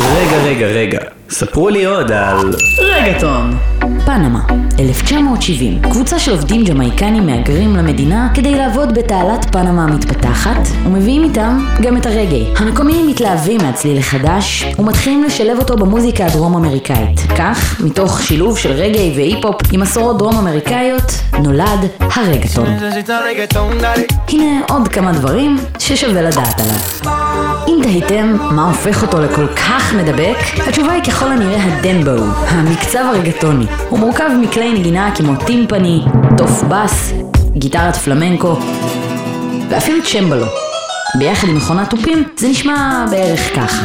רגע, רגע, רגע, ספרו לי עוד על... רגטון. פנמה, 1970. קבוצה של עובדים ג'מייקנים מהגרים למדינה כדי לעבוד בתעלת פנמה המתפתחת, ומביאים איתם גם את הרגעי. המקומיים מתלהבים מהצליל החדש, ומתחילים לשלב אותו במוזיקה הדרום אמריקאית. כך, מתוך שילוב של רגעי והיפ-הופ עם מסורות דרום אמריקאיות, נולד הרגטון. הנה עוד כמה דברים ששווה לדעת עליו. אם תהיתם מה הופך אותו לכל כך מדבק, התשובה היא ככל הנראה הדנבו, המקצב הרגטוני. הוא מורכב מכלי נגינה כמו טימפני, תוף בס, גיטרת פלמנקו, ואפילו צ'מבלו. ביחד עם מכונת תופים זה נשמע בערך ככה.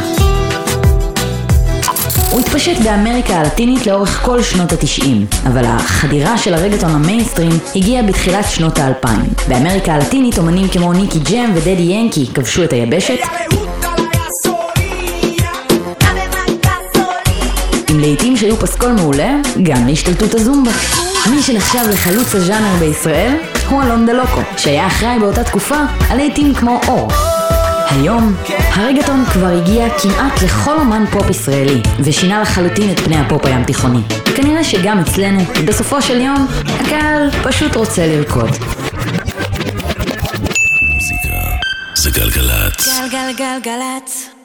הוא התפשט באמריקה הלטינית לאורך כל שנות התשעים, אבל החדירה של הרגטון המיינסטרים הגיעה בתחילת שנות האלפיים. באמריקה הלטינית אומנים כמו ניקי ג'ם ודדי ינקי כבשו את היבשת, להיטים שהיו פסקול מעולה, גם להשתלטות הזומבה. מי שנחשב לחלוץ הז'אנר בישראל הוא אלון דה לוקו, שהיה אחראי באותה תקופה על להיטים כמו אור. היום, הרגטון כבר הגיע כמעט לכל אומן פופ ישראלי, ושינה לחלוטין את פני הפופ הים תיכוני. כנראה שגם אצלנו, בסופו של יום, הקהל פשוט רוצה לרקוד. זה גלגלצ. גלגלגלגלצ.